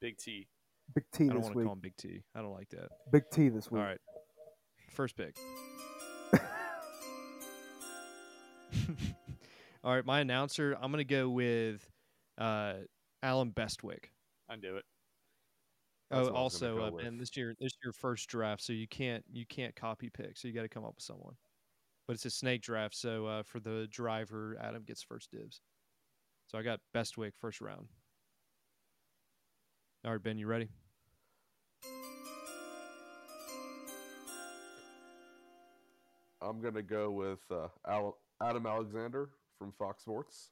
Speaker 4: Big T.
Speaker 5: Big T
Speaker 3: I don't want to call him Big T. I don't like that.
Speaker 5: Big T this week.
Speaker 3: All right. First pick. [LAUGHS] All right, my announcer, I'm going to go with uh, Allen Bestwick.
Speaker 4: I do it.
Speaker 6: That's
Speaker 3: Oh,
Speaker 6: what I was gonna
Speaker 3: also,
Speaker 6: go
Speaker 3: uh,
Speaker 6: with.
Speaker 3: Ben, this year this is your first draft, so you can't you can't copy pick, so you got to come up with someone. But it's a snake draft, so uh, for the driver, Adam gets first dibs. So I got best Bestwick first round. All right, Ben, you ready?
Speaker 6: I'm gonna go with uh, Al- Adam Alexander from Fox Sports.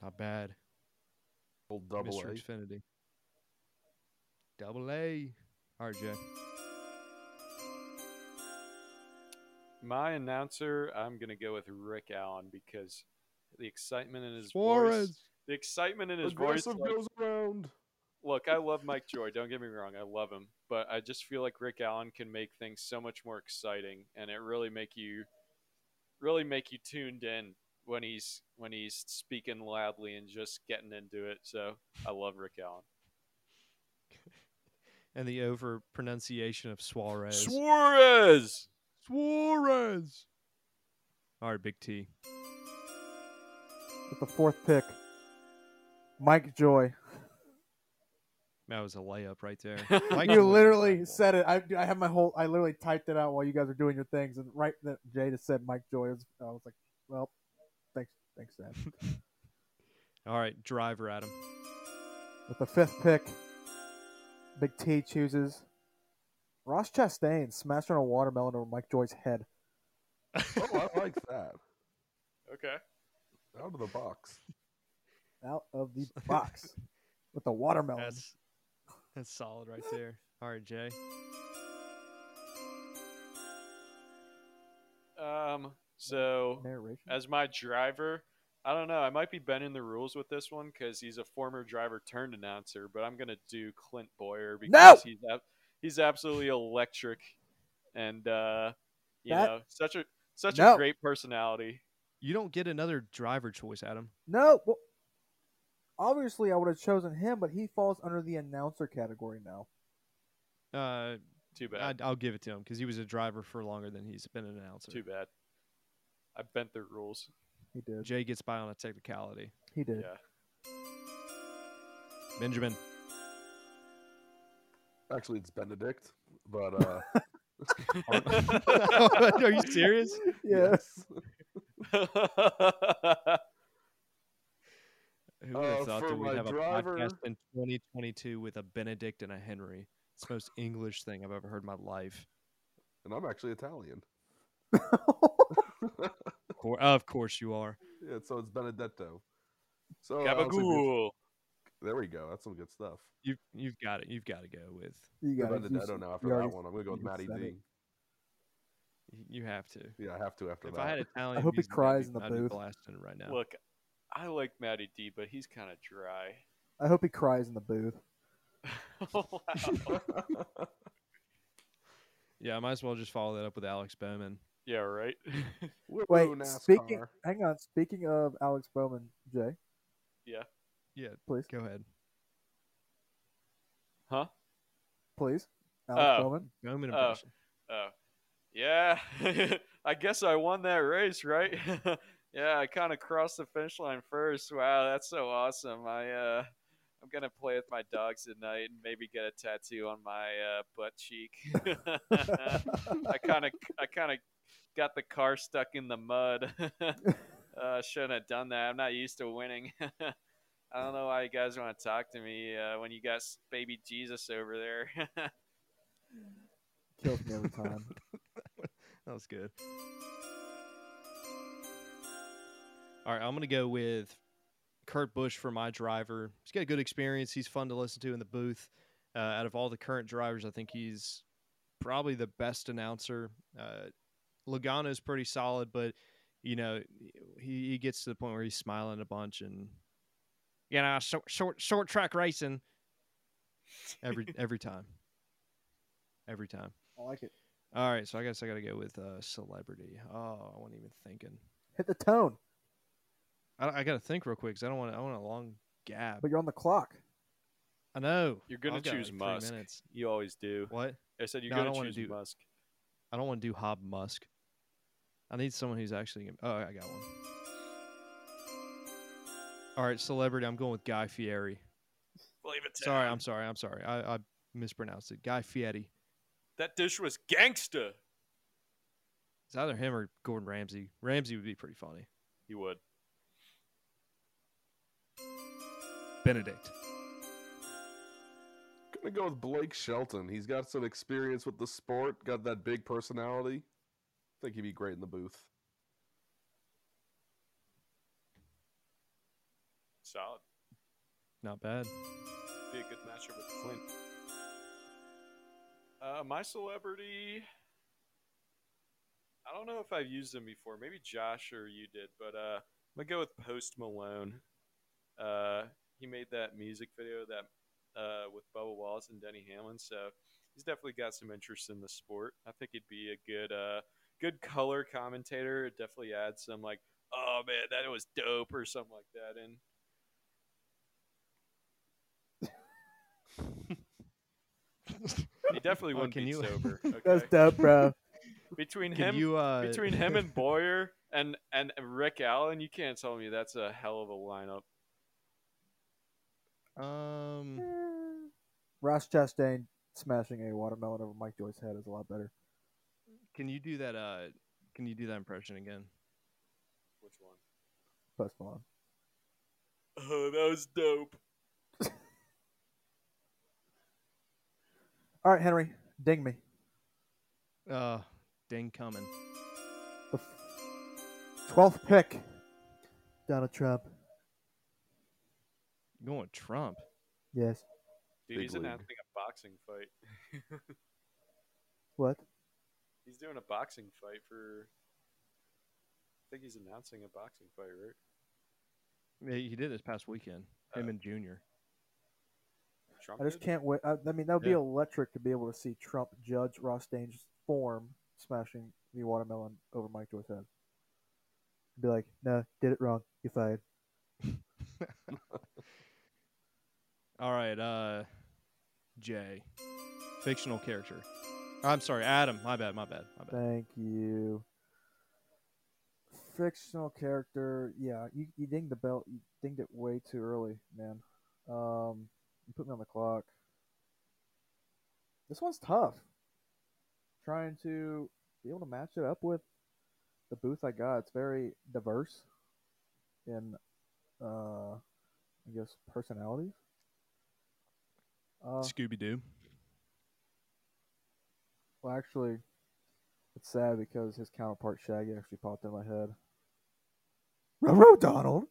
Speaker 3: Not bad.
Speaker 6: Old double
Speaker 3: Mr.
Speaker 6: A.
Speaker 3: Xfinity. Double A. All right, Jay.
Speaker 4: My announcer, I'm gonna go with Rick Allen because the excitement in his voice,
Speaker 3: Suarez.
Speaker 4: the excitement in his voice. Like-
Speaker 6: goes around.
Speaker 4: look, I love Mike Joy. Don't get me wrong, I love him, but I just feel like Rick Allen can make things so much more exciting, and it really make you, really make you tuned in when he's when he's speaking loudly and just getting into it. So I love Rick Allen. [LAUGHS]
Speaker 3: And the over pronunciation of Suarez.
Speaker 4: Suarez.
Speaker 3: Suarez. All right, Big T.
Speaker 5: With the fourth pick, Mike Joy.
Speaker 3: That was a layup right there. [LAUGHS]
Speaker 5: you
Speaker 3: Mike Joy.
Speaker 5: literally said it. I, I have my whole. I literally typed it out while you guys are doing your things, and right that Jay just said Mike Joy. I was, I was like, well, thanks, thanks, Dad. [LAUGHS]
Speaker 3: All right, driver Adam.
Speaker 5: With the fifth pick, Big T chooses Ross Chastain smashing a watermelon over Mike Joy's head.
Speaker 6: Oh, I like that. [LAUGHS]
Speaker 4: Okay.
Speaker 6: Out of the box.
Speaker 5: out of the box with the watermelon.
Speaker 3: That's that's solid right there. All right, Jay.
Speaker 4: Um. So
Speaker 5: Narration.
Speaker 4: as my driver, I don't know. I might be bending the rules with this one because he's a former driver turned announcer, but I'm gonna do Clint Bowyer because
Speaker 5: No!
Speaker 4: he's ab- he's absolutely electric, and uh, you
Speaker 5: That-
Speaker 4: know, such a such
Speaker 5: No.
Speaker 4: a great personality.
Speaker 3: You don't get another driver choice, Adam.
Speaker 5: No, well, obviously I would have chosen him, but he falls under the announcer category now.
Speaker 3: Uh, Too
Speaker 4: bad.
Speaker 3: I'd, I'll give it to him because he was a driver for longer than he's been an announcer.
Speaker 4: Too bad. I bent the rules.
Speaker 5: He did.
Speaker 3: Jay gets by on a technicality.
Speaker 5: He did.
Speaker 4: Yeah.
Speaker 3: Benjamin.
Speaker 6: Actually, it's Benedict, but uh, [LAUGHS] [LAUGHS]
Speaker 3: Are you serious?
Speaker 5: Yes. [LAUGHS]
Speaker 3: Who would have
Speaker 6: Uh,
Speaker 3: thought that we'd
Speaker 6: my
Speaker 3: have a podcast in 2022 with a Benedict and a Henry? It's the most English thing I've ever heard in my life.
Speaker 6: and I'm actually Italian. [LAUGHS]
Speaker 3: Cor- of course you are.
Speaker 6: Yeah, so it's Benedetto. So Alex, if you-
Speaker 4: Gabagool.
Speaker 6: there we go. That's some good stuff.
Speaker 3: You you've got it. You've got to go with.
Speaker 5: You
Speaker 6: The
Speaker 5: got it. You
Speaker 6: Benedetto
Speaker 5: s-
Speaker 6: now after
Speaker 5: you
Speaker 6: that one. I'm gonna go with
Speaker 5: you
Speaker 6: Matty
Speaker 5: said
Speaker 6: D.
Speaker 5: it.
Speaker 3: You have to.
Speaker 6: Yeah, I have to after
Speaker 3: If
Speaker 6: that.
Speaker 3: If I had Italian,
Speaker 5: I hope he cries in the
Speaker 3: I'd
Speaker 5: booth.
Speaker 3: blasting right now.
Speaker 4: Look, I like Matty D, but he's kind of dry.
Speaker 5: I hope he cries in the booth. [LAUGHS]
Speaker 4: Oh, wow. [LAUGHS]
Speaker 3: Yeah, I might as well just follow that up with Alex Bowman.
Speaker 4: Yeah, right. [LAUGHS]
Speaker 5: Wait,
Speaker 6: NASCAR.
Speaker 5: speaking. Hang on. Speaking of Alex Bowman, Jay,
Speaker 3: Yeah, Yeah.
Speaker 5: please,
Speaker 3: go ahead.
Speaker 4: huh?
Speaker 5: please, Alex
Speaker 4: Oh.
Speaker 5: Bowman.
Speaker 3: Bowman
Speaker 4: Oh.
Speaker 3: impression.
Speaker 4: Oh, yeah. [LAUGHS] I guess I won that race, right? [LAUGHS] yeah, I kind of crossed the finish line first. Wow, that's so awesome. I uh, I'm gonna play with my dogs tonight and maybe get a tattoo on my uh, butt cheek. [LAUGHS] I kind of I kind of got the car stuck in the mud. uh, shouldn't have done that. I'm not used to winning. I don't know why you guys want to talk to me uh, when you got baby Jesus over there.
Speaker 5: Kills me every time.
Speaker 3: That was good. All right, I'm going to go with Kurt Busch for my driver. He's got a good experience. He's fun to listen to in the booth. Uh, out of all the current drivers, I think he's probably the best announcer. Uh, Logano's pretty solid, but you know he, he gets to the point where he's smiling a bunch and you know short short short track racing every every time, every time.
Speaker 5: I like it.
Speaker 3: All right, so I guess I got to go with uh, celebrity. Oh, I wasn't even thinking.
Speaker 5: Hit the tone,
Speaker 3: I, I got to think real quick because I don't want. I want a long gap.
Speaker 5: but you're on the clock.
Speaker 3: I know.
Speaker 4: You're gonna
Speaker 3: I've got,
Speaker 4: choose
Speaker 3: like, three
Speaker 4: Musk.
Speaker 3: minutes.
Speaker 4: You always do.
Speaker 3: What?
Speaker 4: I said you're
Speaker 3: No, I
Speaker 4: gonna
Speaker 3: don't wanna
Speaker 4: choose
Speaker 3: do-
Speaker 4: Musk.
Speaker 3: I don't want to do Hob Musk. I need someone who's actually. Gonna, oh, I got one. All right, celebrity. I'm going with Guy Fieri.
Speaker 4: Believe it.
Speaker 3: Sorry, I'm sorry. I'm sorry. I, I mispronounced it. Guy Fieri.
Speaker 4: That dish was gangsta.
Speaker 3: It's either him or Gordon Ramsay. Ramsay would be pretty funny.
Speaker 4: He would.
Speaker 3: Benedict.
Speaker 6: Gonna go with Blake Shelton. He's got some experience with the sport. Got that big personality. I think he'd be great in the booth.
Speaker 4: Solid.
Speaker 3: Not bad.
Speaker 4: Be a good matchup with Clint. Uh, my celebrity. I don't know if I've used him before. Maybe Josh or you did, but uh, I'm gonna go with Post Malone. Uh, he made that music video that uh, with Bubba Wallace and Denny Hamlin, so he's definitely got some interest in the sport. I think he'd be a good, uh, good color commentator. It definitely adds some like, oh man, that was dope or something like that in. [LAUGHS] He definitely
Speaker 3: Oh,
Speaker 4: wouldn't
Speaker 3: can
Speaker 4: be
Speaker 3: you- [LAUGHS]
Speaker 4: sober.
Speaker 5: That's dope, bro. [LAUGHS]
Speaker 4: between
Speaker 3: Can
Speaker 4: him,
Speaker 3: you uh
Speaker 4: between him and [LAUGHS] Bowyer and and Rick Allen, you can't tell me that's a hell of a lineup.
Speaker 3: um
Speaker 5: Ross Chastain smashing a watermelon over Mike Joyce's head is a lot better.
Speaker 3: can you do that uh can you do that impression again?
Speaker 4: Which one?
Speaker 5: Post Malone.
Speaker 4: Oh, that was dope.
Speaker 5: All right, Henry, ding me.
Speaker 3: Uh ding coming.
Speaker 5: The twelfth pick. Donald Trump.
Speaker 3: You going Trump?
Speaker 5: Yes.
Speaker 4: Dude,
Speaker 6: Big
Speaker 4: he's
Speaker 6: league.
Speaker 4: announcing a boxing fight.
Speaker 5: What? [LAUGHS]
Speaker 4: he's doing a boxing fight for. I think he's announcing a boxing fight, right?
Speaker 3: Yeah, he did this past weekend. Him
Speaker 4: Uh,
Speaker 3: and Junior.
Speaker 4: Trump
Speaker 5: I just
Speaker 4: did?
Speaker 5: can't wait. I, I mean, that would be electric to be able to see Trump judge Ross Dane's form smashing the watermelon over Mike Joyce's head. Be like, no, did it wrong. You fired. [LAUGHS]
Speaker 3: All right, uh Jay. Fictional character. I'm sorry, Adam. My bad, my bad, my bad.
Speaker 5: Thank you. Fictional character, yeah, you, you dinged the belt. You dinged it way too early, man. Um, you put me on the clock. This one's tough. Trying to be able to match it up with the booth I got. It's very diverse in uh I guess, personalities. Uh,
Speaker 3: Scooby Doo.
Speaker 5: well, actually, it's sad because his counterpart Shaggy actually popped in my head. [LAUGHS] Ruh Donald.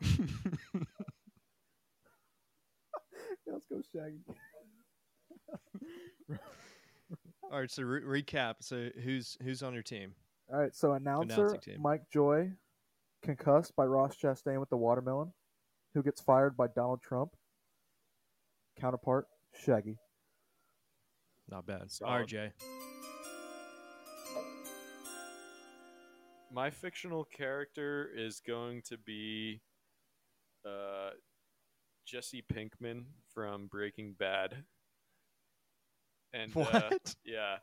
Speaker 5: [LAUGHS] Yeah, let's go Shaggy.
Speaker 3: All right, so re- recap. So who's who's on your team?
Speaker 5: All right, so announcer Mike Joy, concussed by Ross Chastain with the watermelon, who gets fired by Donald Trump. Counterpart Shaggy.
Speaker 3: Not bad.
Speaker 4: Solid.
Speaker 3: RJ.
Speaker 4: My fictional character is going to be uh, Jesse Pinkman from Breaking Bad. And uh,
Speaker 3: What?
Speaker 4: yeah,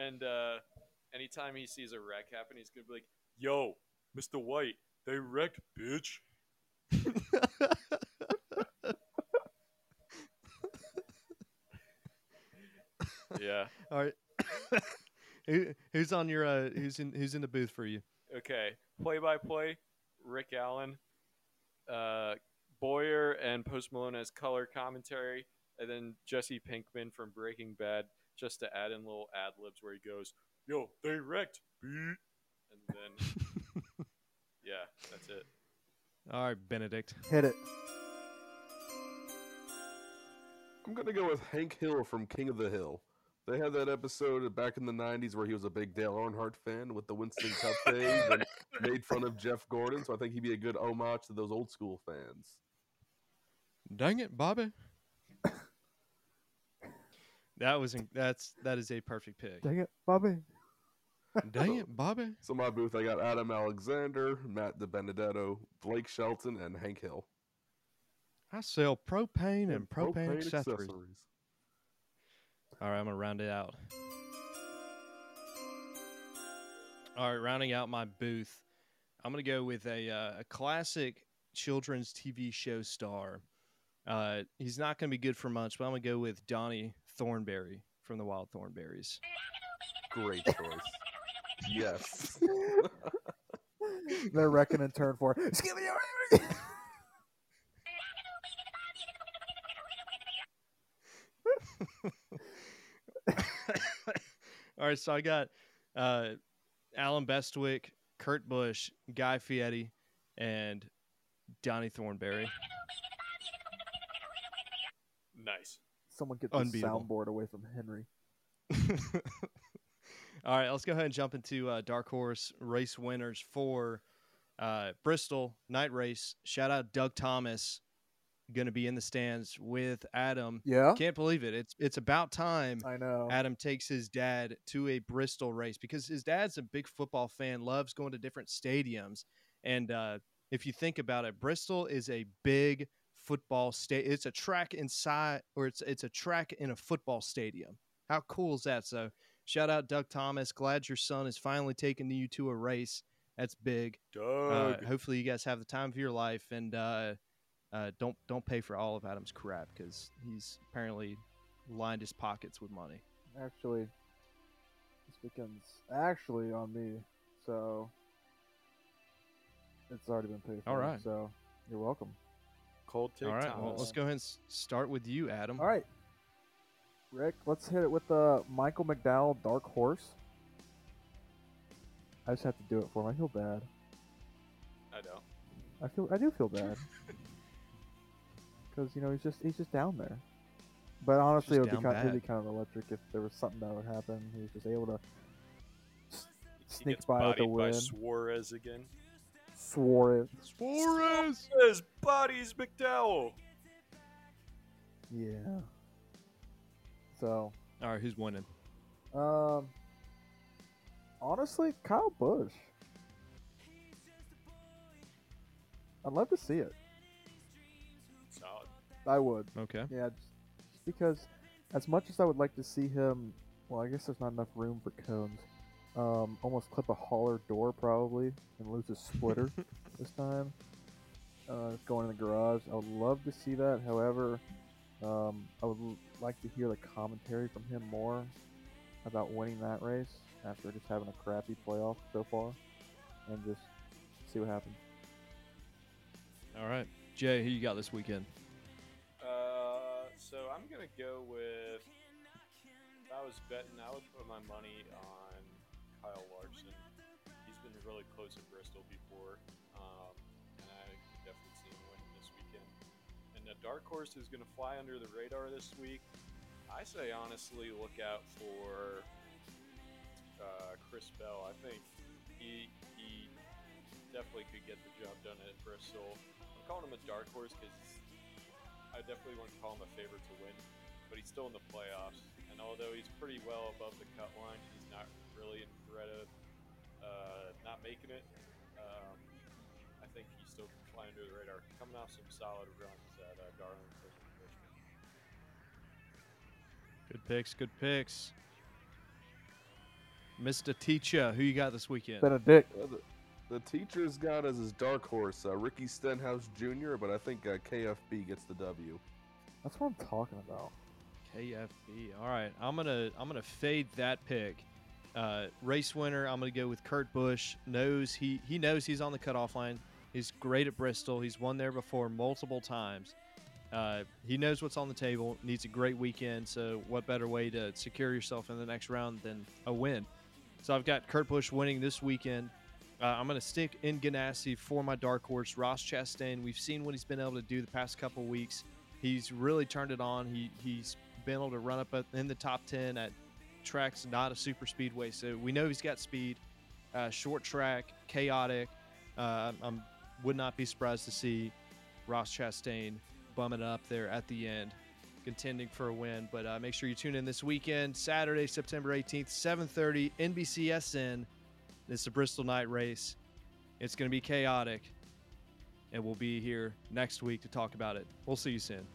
Speaker 4: and uh, anytime he sees a wreck happen, he's gonna be like, "Yo, Mister White, they wrecked, bitch." Yeah. [LAUGHS]
Speaker 3: All right. [LAUGHS] Who, who's on your uh who's in who's in the booth for you?
Speaker 4: Okay. Play by play, Rick Allen, uh, Bowyer and Post Malone as color commentary, and then Jesse Pinkman from Breaking Bad just to add in little ad libs where he goes, "Yo, they wrecked, beat," and then [LAUGHS] yeah, that's it.
Speaker 3: All right, Benedict.
Speaker 5: Hit it.
Speaker 6: I'm gonna go with Hank Hill from King of the Hill. They had that episode back in the '90s where he was a big Dale Earnhardt fan with the Winston Cup [LAUGHS] days and made fun of Jeff Gordon. So I think he'd be a good homage to those old school fans.
Speaker 3: Dang it, Bobby. that was in, that's that is a perfect pick.
Speaker 5: Dang it, Bobby.
Speaker 3: Dang it, Bobby.
Speaker 6: So my booth, I got Adam Alexander, Matt DiBenedetto, Blake Shelton, and Hank Hill.
Speaker 3: I sell propane and propane, accessories.
Speaker 6: accessories.
Speaker 3: All right, I'm gonna round it out. All right, rounding out my booth, I'm gonna go with a uh, a classic children's TV show star. Uh, he's not gonna be good for much, but I'm gonna go with Donnie Thornberry from the Wild Thornberrys.
Speaker 6: Great choice. yes. [LAUGHS]
Speaker 5: They're wrecking in turn four. Skibidi- [LAUGHS]
Speaker 3: All right, so I got uh, Allen Bestwick, Kurt Busch, Guy Fieri, and Donnie Thornberry.
Speaker 4: Nice.
Speaker 5: Someone get the
Speaker 3: Unbeatable.
Speaker 5: soundboard away from Henry. [LAUGHS]
Speaker 3: All right, let's go ahead and jump into uh, Dark Horse race winners for uh, Bristol night race. Shout out Doug Thomas, going to be in the stands with Adam.
Speaker 5: Yeah,
Speaker 3: Can't believe it. It's it's about time
Speaker 5: I know.
Speaker 3: Adam takes his dad to a Bristol race because his dad's a big football fan, loves going to different stadiums. And uh, if you think about it, Bristol is a big football state. It's a track inside, or it's it's a track in a football stadium. How cool is that? So, shout out Doug Thomas. Glad your son is finally taking you to a race. That's big. Uh,
Speaker 4: Doug.
Speaker 3: hopefully, you guys have the time of your life, and uh, uh, don't don't pay for all of Adam's crap because he's apparently lined his pockets with money.
Speaker 5: Actually, this weekend's actually on me, so it's already been paid for.
Speaker 3: All right.
Speaker 5: So you're welcome.
Speaker 4: Cold take
Speaker 3: All right,
Speaker 4: Thomas.
Speaker 3: well, let's go ahead and start with you, Adam.
Speaker 5: All right, Rick. Let's hit it with the Michael McDowell Dark Horse. I just have to do it for him. I feel bad.
Speaker 4: I don't.
Speaker 5: I feel. I do feel [LAUGHS] bad. Because you know he's just he's just down there. But honestly, it
Speaker 3: Just
Speaker 5: would be
Speaker 3: down
Speaker 5: kind, it'd be kind of electric if there was something that would happen. He was just able to s- sneak by with the
Speaker 4: bodied by. Suarez again.
Speaker 5: Swore it.
Speaker 3: Suarez.
Speaker 4: Suarez bodies McDowell.
Speaker 5: Yeah. So,
Speaker 3: All right, who's winning?
Speaker 5: um, honestly, Kyle Busch. I'd love to see it.
Speaker 4: Solid.
Speaker 5: I would.
Speaker 3: Okay.
Speaker 5: Yeah, just just because as much as I would like to see him, well, I guess there's not enough room for cones. Um, almost clip a hauler door probably and lose a splitter [LAUGHS] this time. Uh, going in the garage. I would love to see that. However, um, I would l- like to hear the commentary from him more about winning that race after just having a crappy playoff so far, and just see what happens.
Speaker 3: All right, Jay, who you got this weekend?
Speaker 4: Uh, so I'm gonna go with. If I was betting, I would put my money on Kyle Larson. He's been really close at Bristol before, um, and I could definitely see him winning this weekend. And the dark horse is gonna fly under the radar this week. I say honestly, look out for uh, Chris Bell. I think he he definitely could get the job done at Bristol. I'm calling him a dark horse because I definitely wouldn't call him a favorite to win, but he's still in the playoffs. And although he's pretty well above the cut line, he's not really in threat of uh, not making it. Um, I think he's still flying under the radar, coming off some solid runs at uh, Darlington and Richmond.
Speaker 3: Good picks. Good picks. Mr. Teacher, who you got this weekend?
Speaker 5: Benedict.
Speaker 6: Uh, the, the teacher's got as his dark horse uh, Ricky Stenhouse Jr., but I think uh, KFB gets the W.
Speaker 5: That's what I'm talking about.
Speaker 3: KFB. All right, I'm gonna I'm gonna fade that pick. Uh, race winner. I'm gonna go with Kurt Busch. Knows he he knows he's on the cutoff line. He's great at Bristol. He's won there before multiple times. Uh, he knows what's on the table. Needs a great weekend. So what better way to secure yourself in the next round than a win? So I've got Kurt Busch winning this weekend. Uh, I'm going to stick in Ganassi for my dark horse, Ross Chastain. We've seen what he's been able to do the past couple weeks. He's really turned it on. He he's to run up in the top ten at tracks not a super speedway. So we know he's got speed. Uh, short track, chaotic. Uh, I'm would not be surprised to see Ross Chastain bumming up there at the end, contending for a win. But uh, make sure you tune in this weekend, Saturday, September 18th, 7:30, NBCSN. It's the Bristol Night Race. It's going to be chaotic, and we'll be here next week to talk about it. We'll see you soon.